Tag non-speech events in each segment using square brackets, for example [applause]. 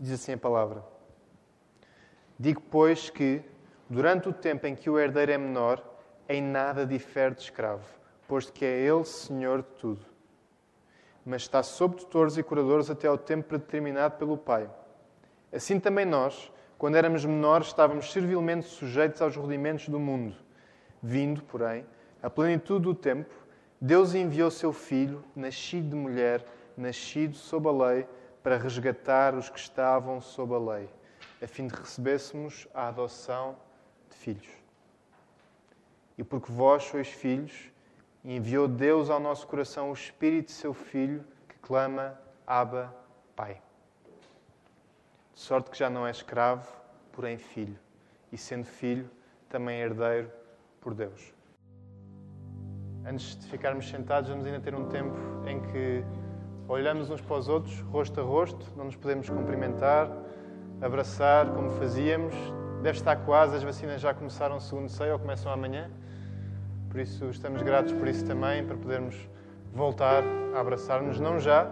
Diz assim a palavra: Digo, pois, que, durante o tempo em que o herdeiro é menor, em nada difere de escravo, posto que é ele senhor de tudo. Mas está sob tutores e curadores até ao tempo predeterminado pelo Pai. Assim também nós, quando éramos menores, estávamos servilmente sujeitos aos rudimentos do mundo. Vindo, porém, a plenitude do tempo, Deus enviou seu Filho, nascido de mulher, nascido sob a lei, para resgatar os que estavam sob a lei, a fim de recebêssemos a adoção de filhos. E porque vós sois filhos, enviou Deus ao nosso coração o Espírito de seu Filho, que clama, Abba, Pai. De sorte que já não é escravo, porém filho, e sendo filho, também herdeiro por Deus. Antes de ficarmos sentados, vamos ainda ter um tempo em que olhamos uns para os outros, rosto a rosto, não nos podemos cumprimentar, abraçar como fazíamos. Deve estar quase, as vacinas já começaram segundo sei ou começam amanhã. Por isso estamos gratos por isso também, para podermos voltar a abraçar-nos, não já,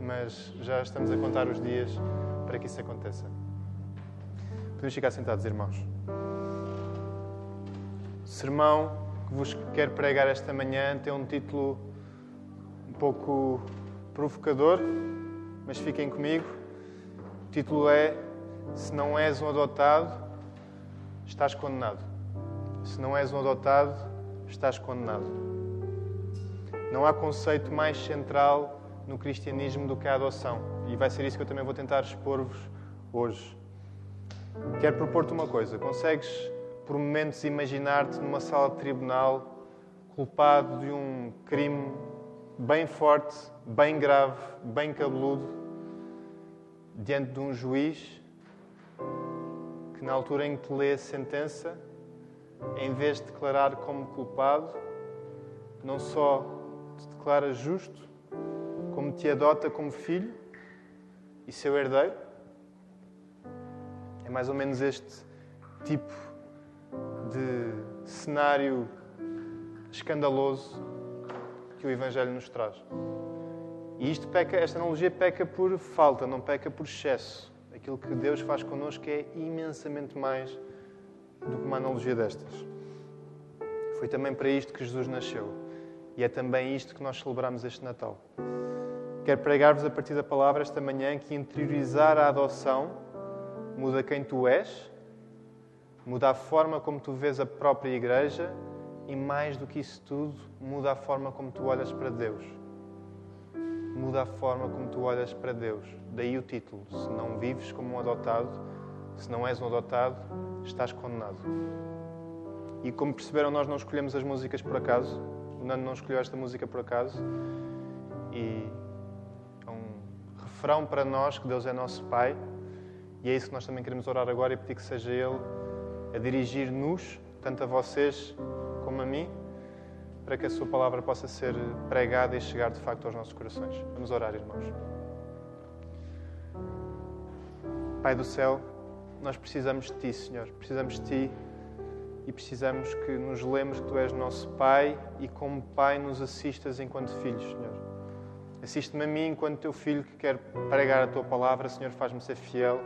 mas já estamos a contar os dias para que isso aconteça. Podemos ficar sentados, irmãos. O sermão que vos quero pregar esta manhã tem um título um pouco provocador, mas fiquem comigo. O título é Se não és um adotado, estás condenado. Se não és um adotado, estás condenado. Não há conceito mais central no cristianismo do que a adoção. E vai ser isso que eu também vou tentar expor-vos hoje. Quero propor-te uma coisa. Consegues, por momentos, imaginar-te numa sala de tribunal culpado de um crime bem forte, bem grave, bem cabeludo, diante de um juiz que, na altura em que lê a sentença, em vez de declarar como culpado, não só te declara justo, como te adota como filho e seu herdeiro. É mais ou menos este tipo de cenário escandaloso que o Evangelho nos traz. E isto peca, esta analogia peca por falta, não peca por excesso. Aquilo que Deus faz connosco é imensamente mais do que uma analogia destas. Foi também para isto que Jesus nasceu. E é também isto que nós celebramos este Natal. Quero pregar-vos a partir da palavra esta manhã que interiorizar a adoção muda quem tu és, muda a forma como tu vês a própria igreja e, mais do que isso tudo, muda a forma como tu olhas para Deus. Muda a forma como tu olhas para Deus. Daí o título: Se não vives como um adotado, se não és um adotado, estás condenado. E como perceberam, nós não escolhemos as músicas por acaso. O Nando não escolheu esta música por acaso. E refrão para nós que Deus é nosso Pai e é isso que nós também queremos orar agora e pedir que seja Ele a dirigir-nos, tanto a vocês como a mim, para que a Sua palavra possa ser pregada e chegar de facto aos nossos corações. Vamos orar, irmãos. Pai do céu, nós precisamos de Ti, Senhor. Precisamos de Ti e precisamos que nos lembremos que Tu és nosso Pai e, como Pai, nos assistas enquanto filhos, Senhor. Assiste-me a mim enquanto teu filho que quer pregar a tua palavra, Senhor, faz-me ser fiel,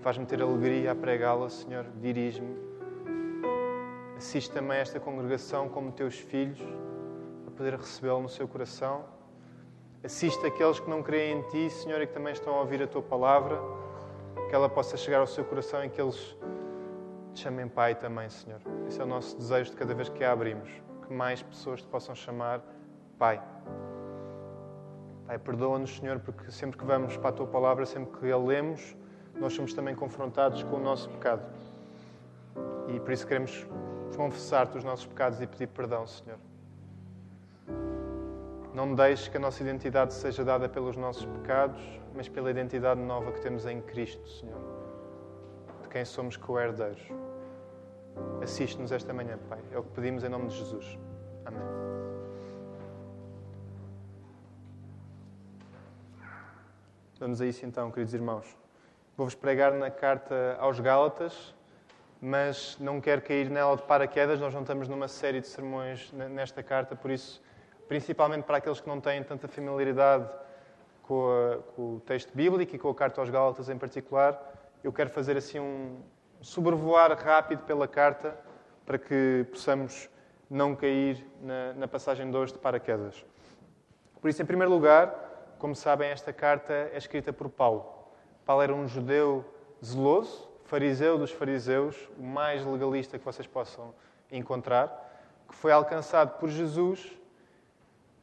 faz-me ter alegria a pregá-la, Senhor, dirige-me. Assiste também esta congregação como teus filhos, a poder recebê-la no seu coração. Assiste aqueles que não creem em ti, Senhor, e que também estão a ouvir a tua palavra, que ela possa chegar ao seu coração e que eles te chamem Pai também, Senhor. Esse é o nosso desejo de cada vez que a abrimos, que mais pessoas te possam chamar Pai. Pai, perdoa-nos, Senhor, porque sempre que vamos para a Tua palavra, sempre que a lemos, nós somos também confrontados com o nosso pecado. E por isso queremos confessar-te os nossos pecados e pedir perdão, Senhor. Não deixes que a nossa identidade seja dada pelos nossos pecados, mas pela identidade nova que temos em Cristo, Senhor. De quem somos co-herdeiros. Assiste-nos esta manhã, Pai. É o que pedimos em nome de Jesus. Amém. Vamos a isso então, queridos irmãos. Vou-vos pregar na carta aos Gálatas, mas não quero cair nela de paraquedas. Nós não estamos numa série de sermões nesta carta, por isso, principalmente para aqueles que não têm tanta familiaridade com, a, com, o texto bíblico e com a carta aos Gálatas em particular, eu quero fazer assim um sobrevoar rápido pela carta para que possamos não cair na, na passagem de hoje de paraquedas. Por isso, em primeiro lugar, como sabem, esta carta é escrita por Paulo. Paulo era um judeu zeloso, fariseu dos fariseus, o mais legalista que vocês possam encontrar, que foi alcançado por Jesus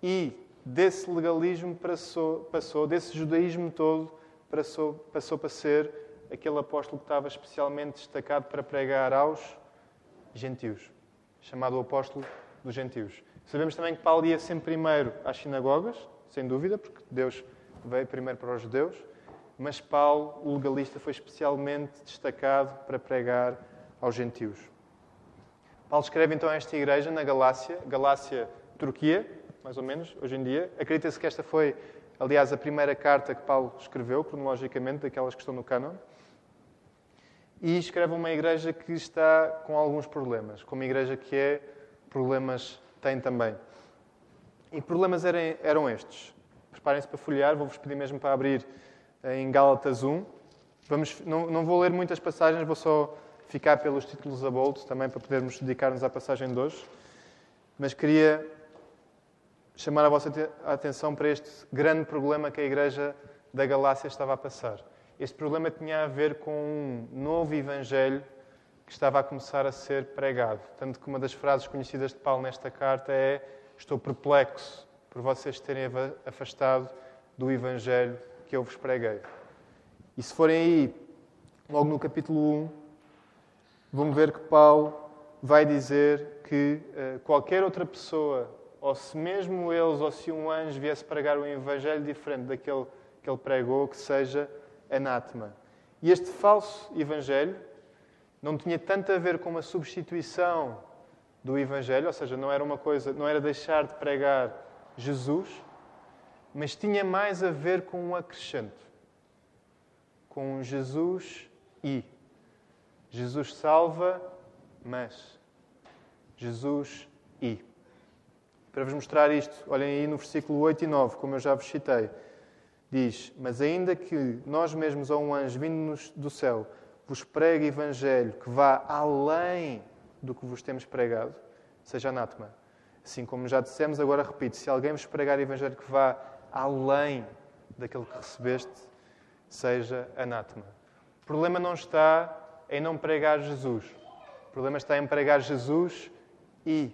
e desse legalismo passou, passou desse judaísmo todo, passou, passou para ser aquele apóstolo que estava especialmente destacado para pregar aos gentios, chamado o apóstolo dos gentios. Sabemos também que Paulo ia sempre primeiro às sinagogas, sem dúvida, porque Deus veio primeiro para os judeus, mas Paulo, o legalista, foi especialmente destacado para pregar aos gentios. Paulo escreve então a esta igreja na Galácia, Galácia, Turquia, mais ou menos, hoje em dia. Acredita-se que esta foi, aliás, a primeira carta que Paulo escreveu, cronologicamente, daquelas que estão no cânon. E escreve uma igreja que está com alguns problemas, como a igreja que é, problemas tem também. E problemas eram, eram estes. Preparem-se para folhear, vou-vos pedir mesmo para abrir em Gálatas 1. Vamos, não, não vou ler muitas passagens, vou só ficar pelos títulos a bolso também para podermos dedicar-nos à passagem de hoje. Mas queria chamar a vossa atenção para este grande problema que a Igreja da Galácia estava a passar. Este problema tinha a ver com um novo Evangelho que estava a começar a ser pregado. Tanto que uma das frases conhecidas de Paulo nesta carta é: Estou perplexo por vocês terem afastado do Evangelho que eu vos preguei. E se forem aí, logo no capítulo 1, vão ver que Paulo vai dizer que uh, qualquer outra pessoa ou se mesmo eles, ou se um anjo viesse pregar um evangelho diferente daquele que ele pregou, que seja anátema. E este falso evangelho não tinha tanto a ver com uma substituição do evangelho, ou seja, não era uma coisa, não era deixar de pregar Jesus, mas tinha mais a ver com um acrescento. Com Jesus e Jesus salva, mas Jesus e. Para vos mostrar isto, olhem aí no versículo 8 e 9, como eu já vos citei. Diz: Mas ainda que nós mesmos, ou um anjo vindo do céu, vos pregue evangelho que vá além do que vos temos pregado, seja anátema. Assim como já dissemos, agora repito: se alguém vos pregar evangelho que vá além daquilo que recebeste, seja anátema. O problema não está em não pregar Jesus. O problema está em pregar Jesus e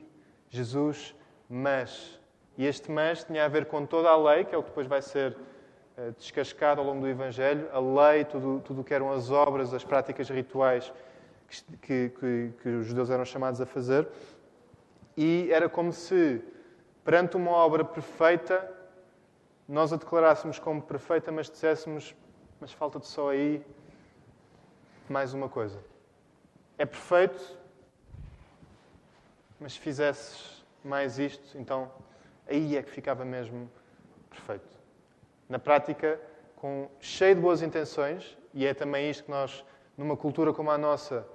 Jesus mas. E este mas tinha a ver com toda a lei, que é o que depois vai ser eh, descascado ao longo do Evangelho, a lei, tudo, tudo o que eram as obras, as práticas rituais que, que, que os judeus eram chamados a fazer. E era como se, perante uma obra perfeita, nós a declarássemos como perfeita, mas disséssemos, mas falta-te só aí mais uma coisa. É perfeito, mas se fizesses mais isto, então aí é que ficava mesmo perfeito. Na prática, com cheio de boas intenções, e é também isto que nós, numa cultura como a nossa,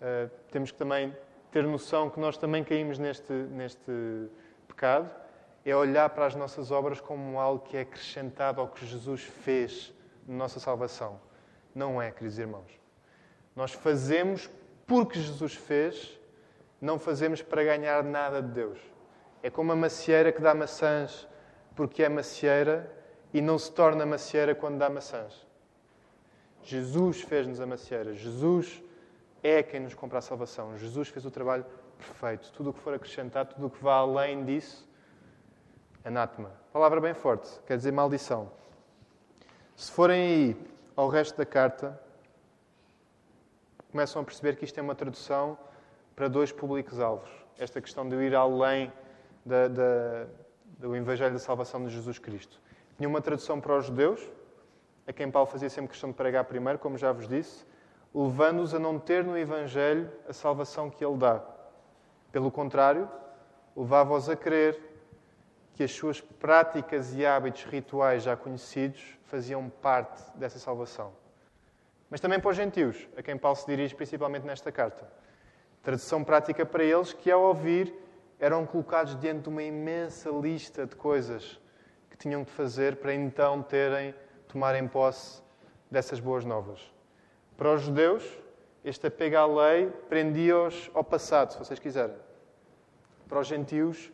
uh, temos que também ter noção que nós também caímos neste, neste pecado, é olhar para as nossas obras como algo que é acrescentado ao que Jesus fez na nossa salvação. Não é, queridos irmãos. Nós fazemos porque Jesus fez, não fazemos para ganhar nada de Deus. É como a macieira que dá maçãs porque é macieira e não se torna macieira quando dá maçãs. Jesus fez-nos a macieira. Jesus é quem nos compra a salvação. Jesus fez o trabalho perfeito. Tudo o que for acrescentado, tudo o que vá além disso, anátema. Palavra bem forte, quer dizer maldição. Se forem aí ao resto da carta, começam a perceber que isto é uma tradução para dois públicos-alvos. Esta questão de ir além da, da, do Evangelho da Salvação de Jesus Cristo. Tinha uma tradução para os judeus, a quem Paulo fazia sempre questão de pregar primeiro, como já vos disse, levando-os a não ter no Evangelho a salvação que ele dá. Pelo contrário, levava-os a crer que as suas práticas e hábitos rituais já conhecidos faziam parte dessa salvação. Mas também para os gentios, a quem Paulo se dirige principalmente nesta carta. Tradução prática para eles que, ao ouvir eram colocados diante de uma imensa lista de coisas que tinham de fazer para então terem, tomarem posse dessas boas novas. Para os judeus, este apego à lei prendia-os ao passado, se vocês quiserem. Para os gentios,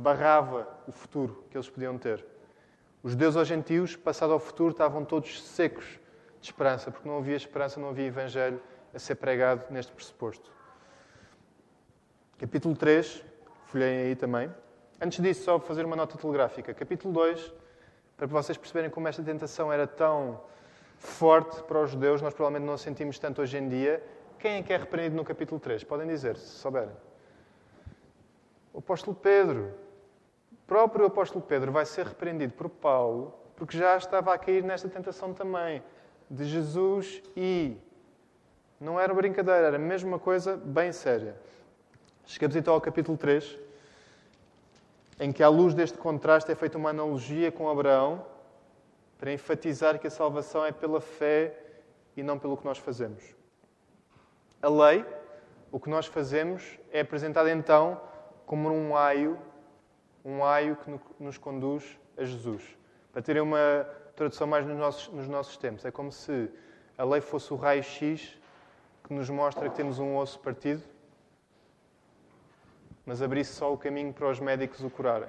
barrava o futuro que eles podiam ter. Os judeus aos gentios, passado ao futuro, estavam todos secos de esperança, porque não havia esperança, não havia evangelho a ser pregado neste pressuposto. Capítulo 3, folheiem aí também. Antes disso, só fazer uma nota telegráfica. Capítulo 2, para vocês perceberem como esta tentação era tão forte para os judeus, nós provavelmente não a sentimos tanto hoje em dia. Quem é que é repreendido no capítulo 3? Podem dizer, se souberem. O apóstolo Pedro. Próprio apóstolo Pedro vai ser repreendido por Paulo, porque já estava a cair nesta tentação também, de Jesus e. Não era brincadeira, era mesmo uma coisa bem séria. Chegamos então ao capítulo 3, em que, à luz deste contraste, é feita uma analogia com Abraão para enfatizar que a salvação é pela fé e não pelo que nós fazemos. A lei, o que nós fazemos, é apresentada então como um aio, um aio que nos conduz a Jesus. Para terem uma tradução mais nos nossos, nos nossos tempos, é como se a lei fosse o raio-x que nos mostra que temos um osso partido, mas abrisse só o caminho para os médicos o curarem.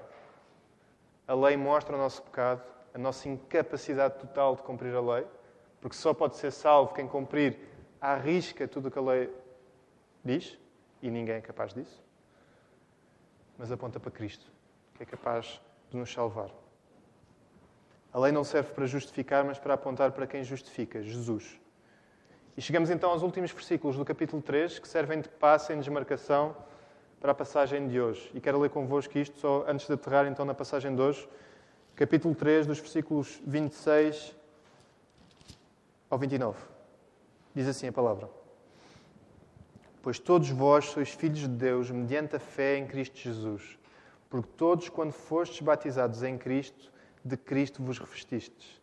A lei mostra o nosso pecado, a nossa incapacidade total de cumprir a lei, porque só pode ser salvo quem cumprir à risca tudo o que a lei diz, e ninguém é capaz disso. Mas aponta para Cristo, que é capaz de nos salvar. A lei não serve para justificar, mas para apontar para quem justifica, Jesus. E chegamos então aos últimos versículos do capítulo 3, que servem de passo em desmarcação para a passagem de hoje. E quero ler convosco isto, só antes de aterrar então na passagem de hoje capítulo 3, dos versículos 26 ao 29. Diz assim a palavra: Pois todos vós sois filhos de Deus mediante a fé em Cristo Jesus, porque todos, quando fostes batizados em Cristo, de Cristo vos revestistes.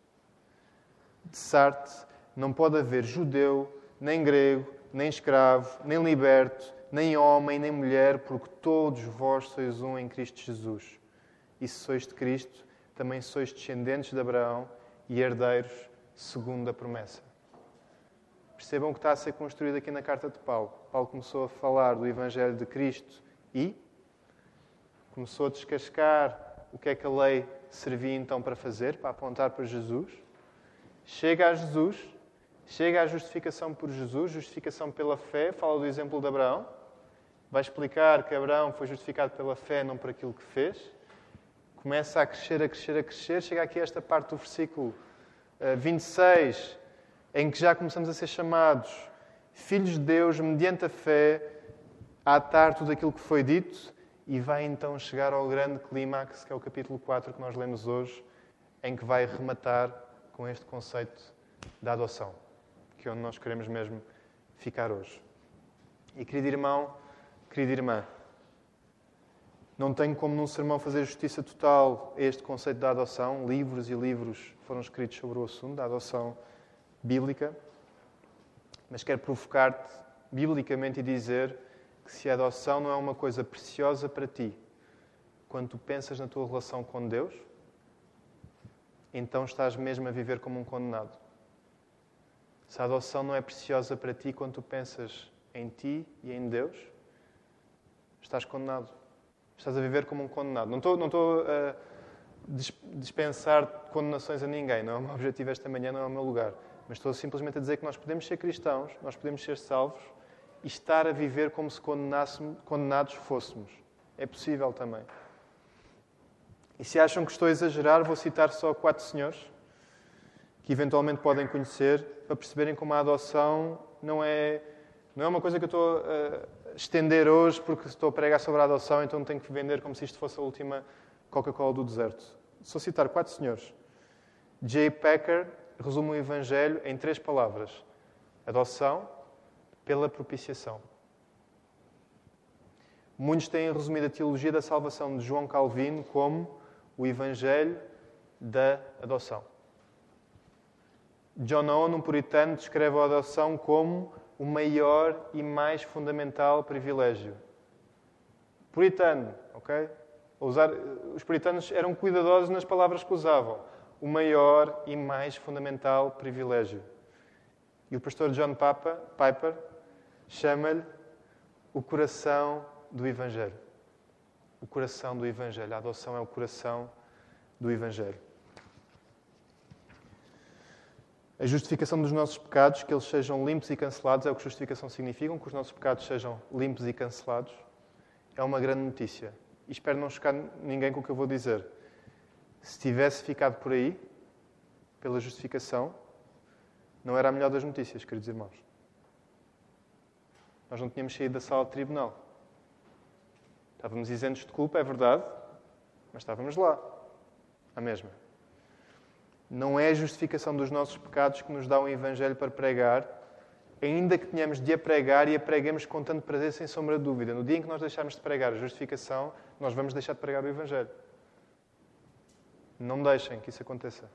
De Sarte, não pode haver judeu, nem grego, nem escravo, nem liberto, nem homem, nem mulher, porque todos vós sois um em Cristo Jesus. E se sois de Cristo, também sois descendentes de Abraão e herdeiros segundo a promessa. Percebam o que está a ser construído aqui na carta de Paulo. Paulo começou a falar do Evangelho de Cristo e começou a descascar o que é que a lei servia então para fazer, para apontar para Jesus. Chega a Jesus, chega à justificação por Jesus, justificação pela fé, fala do exemplo de Abraão. Vai explicar que Abraão foi justificado pela fé, não por aquilo que fez começa a crescer, a crescer, a crescer. Chega aqui a esta parte do versículo 26, eh, em que já começamos a ser chamados filhos de Deus mediante a fé, a atar tudo aquilo que foi dito, e vai então chegar ao grande clímax, que é o capítulo 4 que nós lemos hoje, em que vai rematar com este conceito da adoção, que é onde nós queremos mesmo ficar hoje. E querido irmão, querida irmã, não tenho como num sermão fazer justiça total a este conceito da adoção. Livros e livros foram escritos sobre o assunto da adoção bíblica. Mas quero provocar-te biblicamente e dizer que se a adoção não é uma coisa preciosa para ti, quando tu pensas na tua relação com Deus, então estás mesmo a viver como um condenado. Se a adoção não é preciosa para ti quando tu pensas em ti e em Deus, estás condenado. Estás a viver como um condenado. Não estou, não estou a dispensar condenações a ninguém. Não é o meu objetivo esta manhã, não é o meu lugar. Mas estou simplesmente a dizer que nós podemos ser cristãos, nós podemos ser salvos e estar a viver como se condenados fôssemos. É possível também. E se acham que estou a exagerar, vou citar só quatro senhores que eventualmente podem conhecer para perceberem como a adoção não é, não é uma coisa que eu estou a estender hoje porque estou a pregar sobre a adoção, então tenho que vender como se isto fosse a última Coca-Cola do deserto. Só citar quatro senhores. J. Packer resume o Evangelho em três palavras: adoção pela propiciação. Muitos têm resumido a teologia da salvação de João Calvino como o Evangelho da adoção. John Owen, um puritano, descreve a adoção como o maior e mais fundamental privilégio. Puritano, ok? Usar, os puritanos eram cuidadosos nas palavras que usavam. O maior e mais fundamental privilégio. E o pastor John Papa, Piper chama-lhe o coração do Evangelho. O coração do Evangelho. A adoção é o coração do Evangelho. A justificação dos nossos pecados, que eles sejam limpos e cancelados, é o que justificação significa, que os nossos pecados sejam limpos e cancelados, é uma grande notícia. E espero não chocar ninguém com o que eu vou dizer. Se tivesse ficado por aí, pela justificação, não era a melhor das notícias, queridos irmãos. Nós não tínhamos saído da sala de tribunal. Estávamos isentos de culpa, é verdade, mas estávamos lá, a mesma. Não é a justificação dos nossos pecados que nos dá um Evangelho para pregar, ainda que tenhamos de a pregar e a preguemos com tanto prazer, sem sombra de dúvida. No dia em que nós deixarmos de pregar a justificação, nós vamos deixar de pregar o Evangelho. Não deixem que isso aconteça.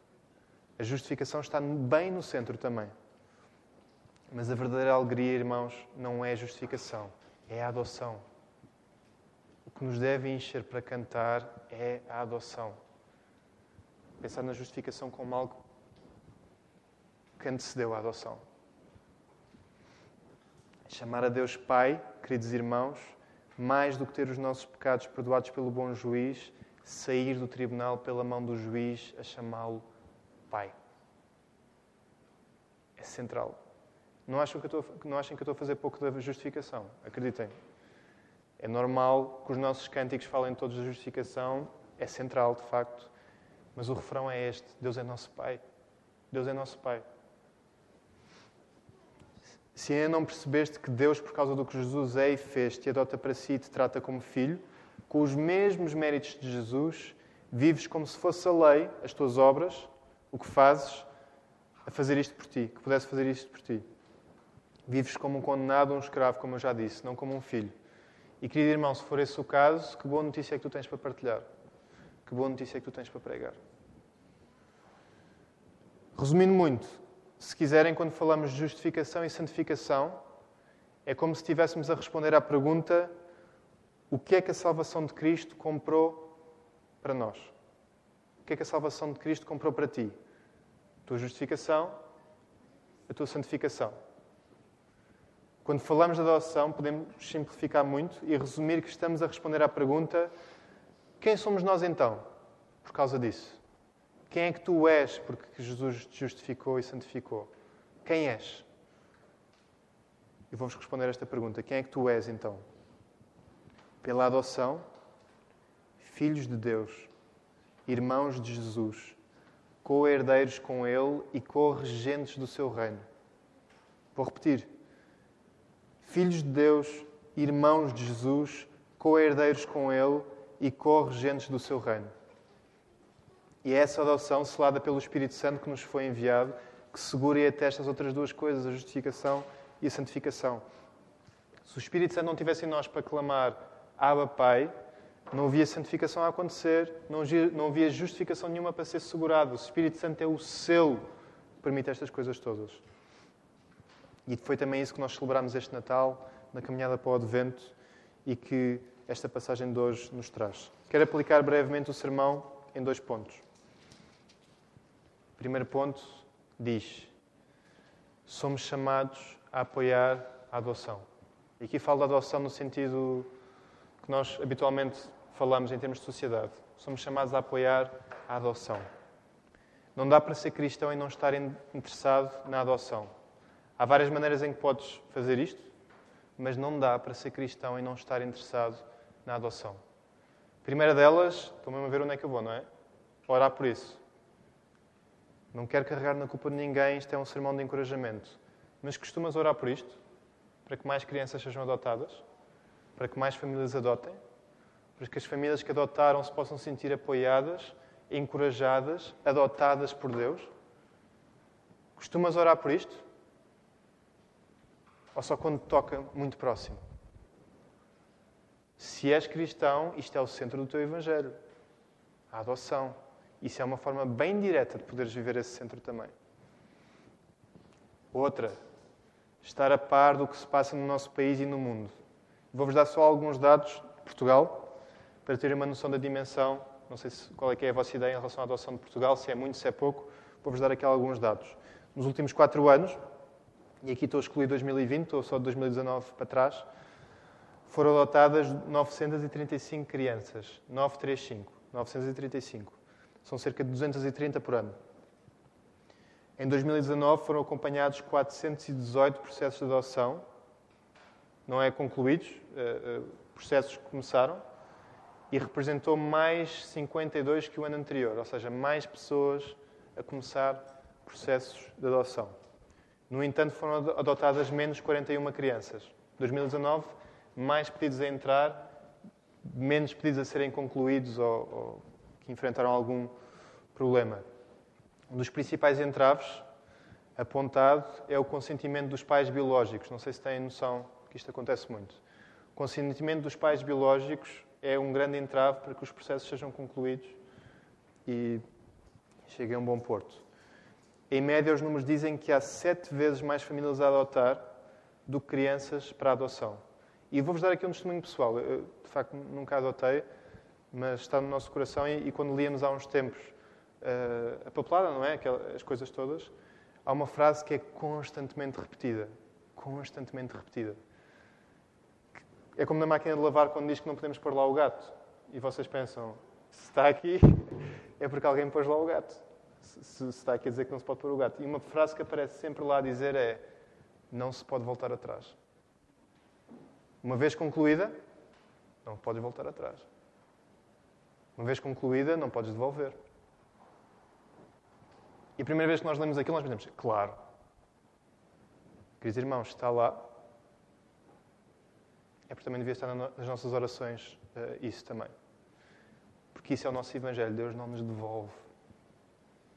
A justificação está bem no centro também. Mas a verdadeira alegria, irmãos, não é a justificação, é a adoção. O que nos deve encher para cantar é a adoção pensar na justificação como algo que antecedeu a adoção. Chamar a Deus Pai, queridos irmãos, mais do que ter os nossos pecados perdoados pelo bom juiz, sair do tribunal pela mão do juiz a chamá-lo Pai. É central. Não acham, que estou, não achem que eu estou a fazer pouco da justificação. Acreditem. É normal que os nossos cânticos falem todos da justificação. É central, de facto. Mas o refrão é este: Deus é nosso Pai. Deus é nosso Pai. Se ainda não percebeste que Deus, por causa do que Jesus é e fez, te adota para si e te trata como filho, com os mesmos méritos de Jesus, vives como se fosse a lei, as tuas obras, o que fazes, a fazer isto por ti, que pudesse fazer isto por ti. Vives como um condenado, um escravo, como eu já disse, não como um filho. E querido irmão, se for esse o caso, que boa notícia é que tu tens para partilhar. Que boa notícia é que tu tens para pregar. Resumindo muito, se quiserem, quando falamos de justificação e santificação, é como se estivéssemos a responder à pergunta: o que é que a salvação de Cristo comprou para nós? O que é que a salvação de Cristo comprou para ti? A tua justificação, a tua santificação. Quando falamos de adoção, podemos simplificar muito e resumir que estamos a responder à pergunta: quem somos nós então, por causa disso? Quem é que tu és porque Jesus te justificou e santificou? Quem és? Eu vou-vos responder esta pergunta. Quem é que tu és então? Pela adoção, filhos de Deus, irmãos de Jesus, co-herdeiros com Ele e co-regentes do seu reino. Vou repetir. Filhos de Deus, irmãos de Jesus, co-herdeiros com Ele e corregentes do seu reino. E é essa adoção selada pelo Espírito Santo que nos foi enviado, que segura e atesta as outras duas coisas, a justificação e a santificação. Se o Espírito Santo não tivesse em nós para clamar Abba Pai, não havia santificação a acontecer, não havia justificação nenhuma para ser segurado. O Espírito Santo é o selo que permite estas coisas todas. E foi também isso que nós celebramos este Natal, na caminhada para o Advento, e que esta passagem de hoje nos traz. Quero aplicar brevemente o sermão em dois pontos. O primeiro ponto diz: somos chamados a apoiar a adoção. E aqui falo da adoção no sentido que nós habitualmente falamos em termos de sociedade. Somos chamados a apoiar a adoção. Não dá para ser cristão e não estar interessado na adoção. Há várias maneiras em que podes fazer isto, mas não dá para ser cristão e não estar interessado na adoção. Primeira delas, estão-me a ver onde é que eu vou, não é? Orar por isso. Não quero carregar na culpa de ninguém, isto é um sermão de encorajamento. Mas costumas orar por isto? Para que mais crianças sejam adotadas? Para que mais famílias adotem? Para que as famílias que adotaram se possam sentir apoiadas, encorajadas, adotadas por Deus? Costumas orar por isto? Ou só quando toca muito próximo? Se és cristão, isto é o centro do teu Evangelho. A adoção. Isso é uma forma bem direta de poderes viver esse centro também. Outra, estar a par do que se passa no nosso país e no mundo. Vou-vos dar só alguns dados de Portugal, Para ter uma noção da dimensão, não sei se, qual é, que é a vossa ideia em relação à adoção de Portugal, se é muito, se é pouco, vou-vos dar aqui alguns dados. Nos últimos quatro anos, e aqui estou a excluir 2020, estou só de 2019 para trás, foram adotadas 935 crianças. 935. 935. São cerca de 230 por ano. Em 2019 foram acompanhados 418 processos de adoção, não é concluídos, eh, eh, processos que começaram, e representou mais 52 que o ano anterior, ou seja, mais pessoas a começar processos de adoção. No entanto, foram adotadas menos 41 crianças. 2019, mais pedidos a entrar, menos pedidos a serem concluídos ou, ou que enfrentaram algum problema. Um dos principais entraves apontado é o consentimento dos pais biológicos. Não sei se têm noção que isto acontece muito. O consentimento dos pais biológicos é um grande entrave para que os processos sejam concluídos e cheguem a um bom porto. Em média, os números dizem que há sete vezes mais famílias a adotar do que crianças para a adoção. E vou-vos dar aqui um testemunho pessoal. Eu, de facto, nunca adotei, mas está no nosso coração. E, e quando líamos há uns tempos uh, a papelada, não é? Aquelas, as coisas todas, há uma frase que é constantemente repetida. Constantemente repetida. É como na máquina de lavar quando diz que não podemos pôr lá o gato. E vocês pensam, se está aqui, [laughs] é porque alguém pôs lá o gato. Se, está aqui a dizer que não se pode pôr o gato. E uma frase que aparece sempre lá a dizer é: não se pode voltar atrás. Uma vez concluída, não podes voltar atrás. Uma vez concluída, não podes devolver. E a primeira vez que nós lemos aquilo, nós pensamos, claro. Queridos irmãos, está lá. É porque também devia estar nas nossas orações uh, isso também. Porque isso é o nosso Evangelho. Deus não nos devolve.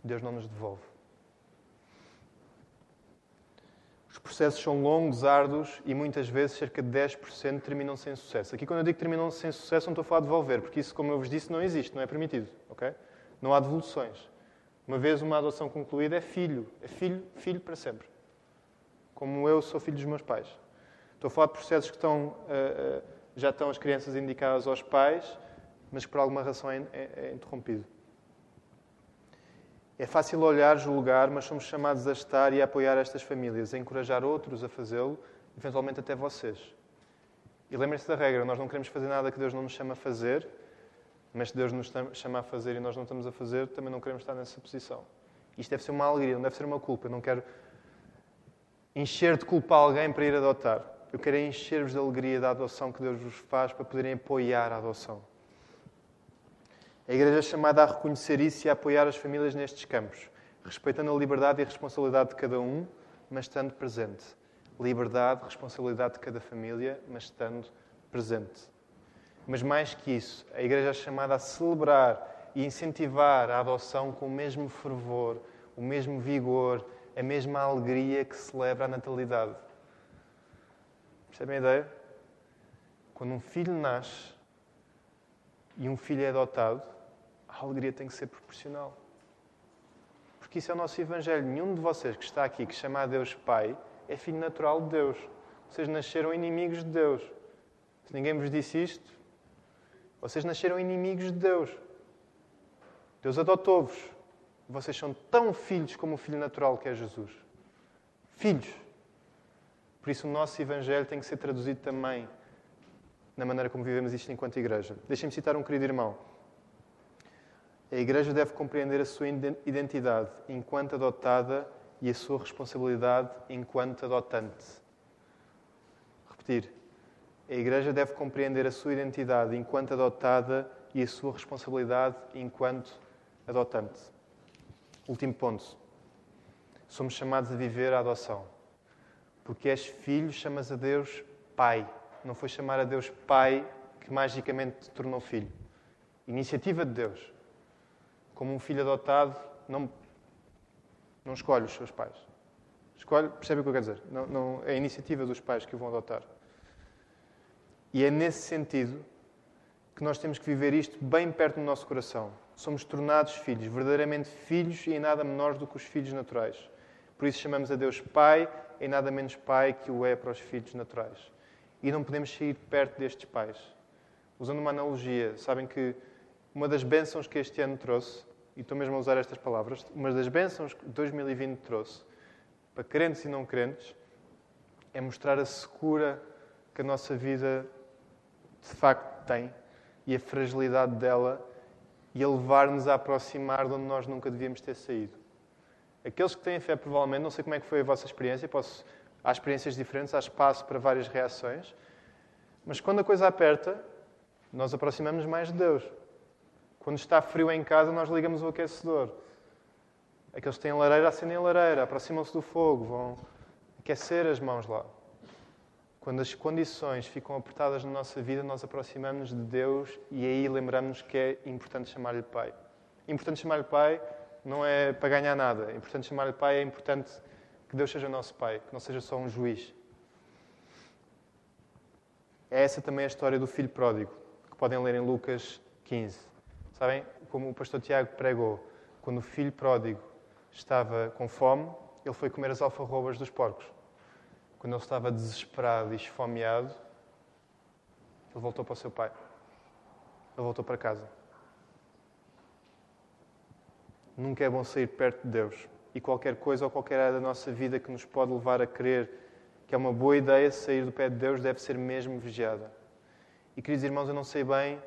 Deus não nos devolve. Os processos são longos, árduos e muitas vezes cerca de 10% terminam sem sucesso. Aqui, quando eu digo terminam sem sucesso, não estou a falar de devolver, porque isso, como eu vos disse, não existe, não é permitido. Okay? Não há devoluções. Uma vez uma adoção concluída, é filho. É filho, filho para sempre. Como eu sou filho dos meus pais. Estou a falar de processos que estão, uh, uh, já estão as crianças indicadas aos pais, mas que por alguma razão é, é, é interrompido. É fácil olhar, julgar, mas somos chamados a estar e a apoiar estas famílias, a encorajar outros a fazê-lo, eventualmente até vocês. E lembrem-se da regra: nós não queremos fazer nada que Deus não nos chama a fazer, mas se Deus nos chama a fazer e nós não estamos a fazer, também não queremos estar nessa posição. Isto deve ser uma alegria, não deve ser uma culpa. Eu não quero encher de culpa alguém para ir adotar. Eu quero encher-vos de alegria da adoção que Deus vos faz para poderem apoiar a adoção. A Igreja é chamada a reconhecer isso e a apoiar as famílias nestes campos, respeitando a liberdade e a responsabilidade de cada um, mas estando presente. Liberdade, responsabilidade de cada família, mas estando presente. Mas mais que isso, a Igreja é chamada a celebrar e incentivar a adoção com o mesmo fervor, o mesmo vigor, a mesma alegria que celebra a natalidade. Percebem a ideia? Quando um filho nasce e um filho é adotado, a alegria tem que ser proporcional. Porque isso é o nosso Evangelho. Nenhum de vocês que está aqui, que chama a Deus Pai, é filho natural de Deus. Vocês nasceram inimigos de Deus. Se ninguém vos disse isto, vocês nasceram inimigos de Deus. Deus adotou-vos. Vocês são tão filhos como o filho natural que é Jesus. Filhos. Por isso, o nosso Evangelho tem que ser traduzido também na maneira como vivemos isto enquanto igreja. Deixem-me citar um querido irmão. A Igreja deve compreender a sua identidade enquanto adotada e a sua responsabilidade enquanto adotante. Repetir. A Igreja deve compreender a sua identidade enquanto adotada e a sua responsabilidade enquanto adotante. Último ponto. Somos chamados a viver a adoção. Porque és filho, chamas a Deus Pai. Não foi chamar a Deus Pai que magicamente te tornou filho. Iniciativa de Deus como um filho adotado, não, não escolhe os seus pais. Escolhe, percebe o que eu quero dizer? Não, não, é a iniciativa dos pais que o vão adotar. E é nesse sentido que nós temos que viver isto bem perto do nosso coração. Somos tornados filhos, verdadeiramente filhos e em nada menores do que os filhos naturais. Por isso chamamos a Deus Pai, em nada menos Pai que o é para os filhos naturais. E não podemos sair perto destes pais. Usando uma analogia, sabem que uma das bênçãos que este ano trouxe, e estou mesmo a usar estas palavras, uma das bênçãos que 2020 trouxe, para crentes e não crentes, é mostrar a secura que a nossa vida de facto tem e a fragilidade dela e a levar-nos a aproximar de onde nós nunca devíamos ter saído. Aqueles que têm fé, provavelmente, não sei como é que foi a vossa experiência, posso, há experiências diferentes, há espaço para várias reações, mas quando a coisa aperta, nós aproximamos mais de Deus. Quando está frio em casa, nós ligamos o aquecedor. Aqueles que têm lareira acendem a lareira, aproximam-se do fogo, vão aquecer as mãos lá. Quando as condições ficam apertadas na nossa vida, nós aproximamos de Deus e aí lembramos que é importante chamar-lhe Pai. Importante chamar-lhe Pai não é para ganhar nada. É importante chamar-lhe Pai, é importante que Deus seja nosso Pai, que não seja só um juiz. É essa também a história do filho pródigo, que podem ler em Lucas 15. Sabem, como o pastor Tiago pregou, quando o filho pródigo estava com fome, ele foi comer as alfarrobas dos porcos. Quando ele estava desesperado e esfomeado, ele voltou para o seu pai. Ele voltou para casa. Nunca é bom sair perto de Deus. E qualquer coisa ou qualquer área da nossa vida que nos pode levar a crer que é uma boa ideia sair do pé de Deus deve ser mesmo vigiada. E, queridos irmãos, eu não sei bem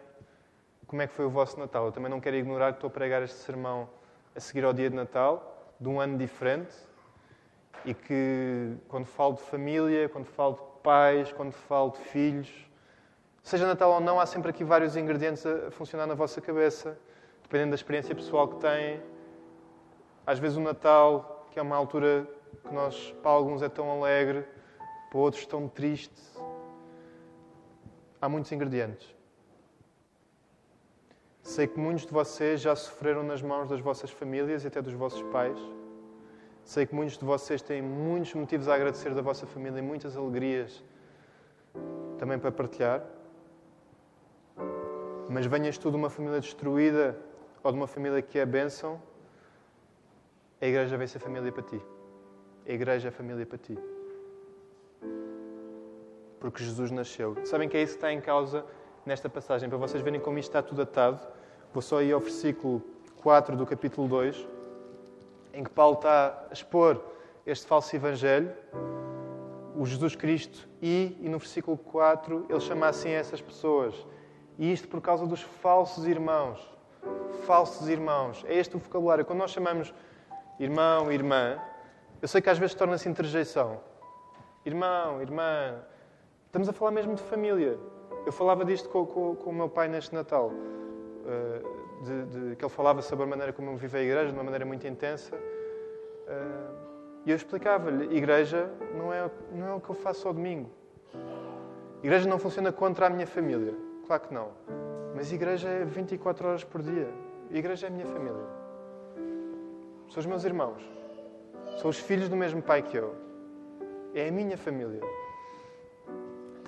como é que foi o vosso Natal. Eu também não quero ignorar que estou a pregar este sermão a seguir ao dia de Natal, de um ano diferente, e que quando falo de família, quando falo de pais, quando falo de filhos, seja Natal ou não, há sempre aqui vários ingredientes a funcionar na vossa cabeça, dependendo da experiência pessoal que têm. Às vezes o Natal, que é uma altura que nós, para alguns é tão alegre, para outros tão triste. Há muitos ingredientes. Sei que muitos de vocês já sofreram nas mãos das vossas famílias e até dos vossos pais. Sei que muitos de vocês têm muitos motivos a agradecer da vossa família e muitas alegrias também para partilhar. Mas venhas tu de uma família destruída ou de uma família que é bênção, a igreja vai ser família para ti. A igreja é família para ti porque Jesus nasceu. Sabem que é isso que está em causa nesta passagem, para vocês verem como isto está tudo atado. Vou só ir ao versículo 4 do capítulo 2, em que Paulo está a expor este falso evangelho, o Jesus Cristo, e, e no versículo 4 ele chama assim essas pessoas. E isto por causa dos falsos irmãos. Falsos irmãos. É este o vocabulário. Quando nós chamamos irmão, irmã, eu sei que às vezes torna-se interjeição. Irmão, irmã, Estamos a falar mesmo de família. Eu falava disto com, com, com o meu pai neste Natal. Uh, de, de, que ele falava sobre a maneira como eu vivo a igreja, de uma maneira muito intensa. Uh, e eu explicava-lhe: igreja não é, não é o que eu faço ao domingo. Igreja não funciona contra a minha família. Claro que não. Mas igreja é 24 horas por dia. Igreja é a minha família. São os meus irmãos. São os filhos do mesmo pai que eu. É a minha família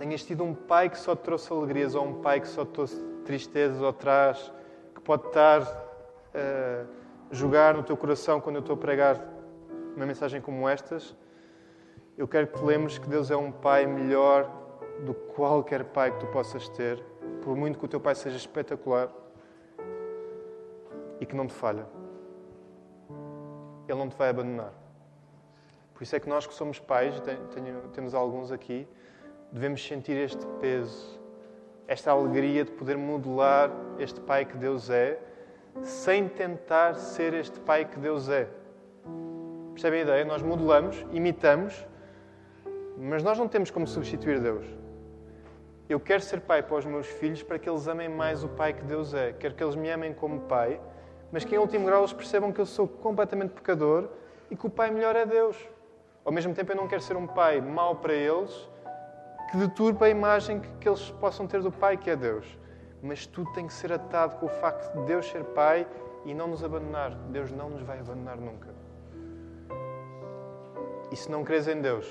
tenhas tido um pai que só te trouxe alegrias ou um pai que só te trouxe tristezas ou traz, que pode estar a uh, jogar no teu coração quando eu estou a pregar uma mensagem como estas, eu quero que te lembres que Deus é um pai melhor do que qualquer pai que tu possas ter, por muito que o teu pai seja espetacular e que não te falha. Ele não te vai abandonar. Por isso é que nós que somos pais, tenho, temos alguns aqui, devemos sentir este peso, esta alegria de poder modelar este Pai que Deus é, sem tentar ser este Pai que Deus é. Percebem a ideia? Nós modelamos, imitamos, mas nós não temos como substituir Deus. Eu quero ser pai para os meus filhos para que eles amem mais o pai que Deus é. Quero que eles me amem como pai, mas que em último grau eles percebam que eu sou completamente pecador e que o pai melhor é Deus. Ao mesmo tempo, eu não quero ser um pai mau para eles que deturpa a imagem que, que eles possam ter do Pai, que é Deus. Mas tudo tem que ser atado com o facto de Deus ser Pai e não nos abandonar. Deus não nos vai abandonar nunca. E se não crês em Deus,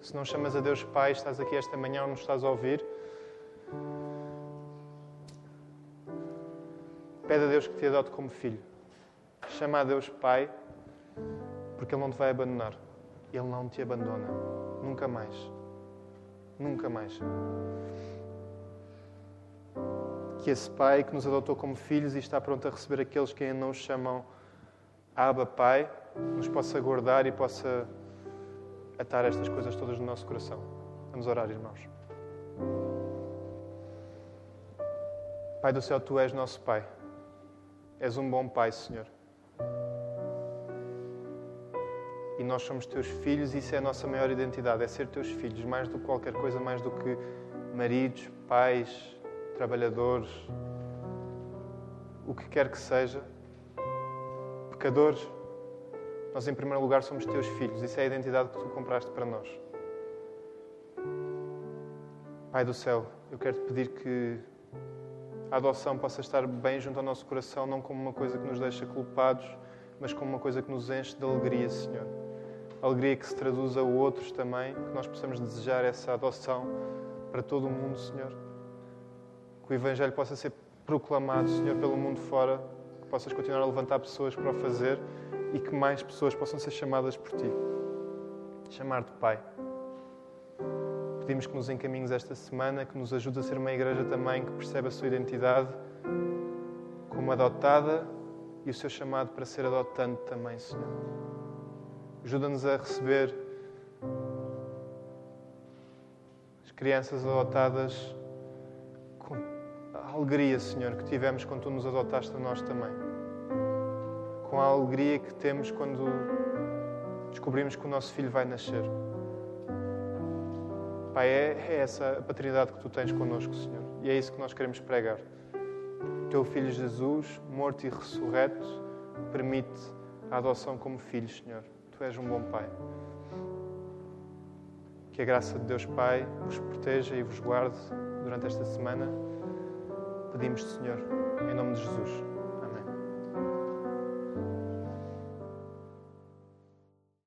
se não chamas a Deus Pai, estás aqui esta manhã ou nos estás a ouvir, pede a Deus que te adote como filho. Chama a Deus Pai, porque Ele não te vai abandonar. Ele não te abandona. Nunca mais. Nunca mais. que esse Pai que nos adotou como filhos e está pronto a receber aqueles que ainda não o chamam Abba Pai, nos possa guardar e possa atar estas coisas todas no nosso coração. Vamos orar, irmãos. Pai do céu, tu és nosso Pai. És um bom Pai, Senhor. E nós somos teus filhos e isso é a nossa maior identidade, é ser teus filhos, mais do que qualquer coisa, mais do que maridos, pais, trabalhadores, o que quer que seja, pecadores. Nós, em primeiro lugar, somos teus filhos. Isso é a identidade que tu compraste para nós. Pai do céu, eu quero te pedir que a adoção possa estar bem junto ao nosso coração, não como uma coisa que nos deixa culpados, mas como uma coisa que nos enche de alegria, Senhor. Alegria que se traduz a outros também, que nós possamos desejar essa adoção para todo o mundo, Senhor. Que o Evangelho possa ser proclamado, Senhor, pelo mundo fora, que possas continuar a levantar pessoas para o fazer e que mais pessoas possam ser chamadas por Ti. Chamar-te Pai. Pedimos que nos encaminhes esta semana, que nos ajude a ser uma igreja também que percebe a sua identidade como adotada e o seu chamado para ser adotante também, Senhor. Ajuda-nos a receber as crianças adotadas com a alegria, Senhor, que tivemos quando Tu nos adotaste a nós também. Com a alegria que temos quando descobrimos que o nosso filho vai nascer. Pai, é, é essa a paternidade que tu tens connosco, Senhor. E é isso que nós queremos pregar. O teu filho Jesus, morto e ressurreto, permite a adoção como filho, Senhor. Tu és um bom Pai. Que a graça de Deus Pai vos proteja e vos guarde durante esta semana. Pedimos-te, Senhor, em nome de Jesus.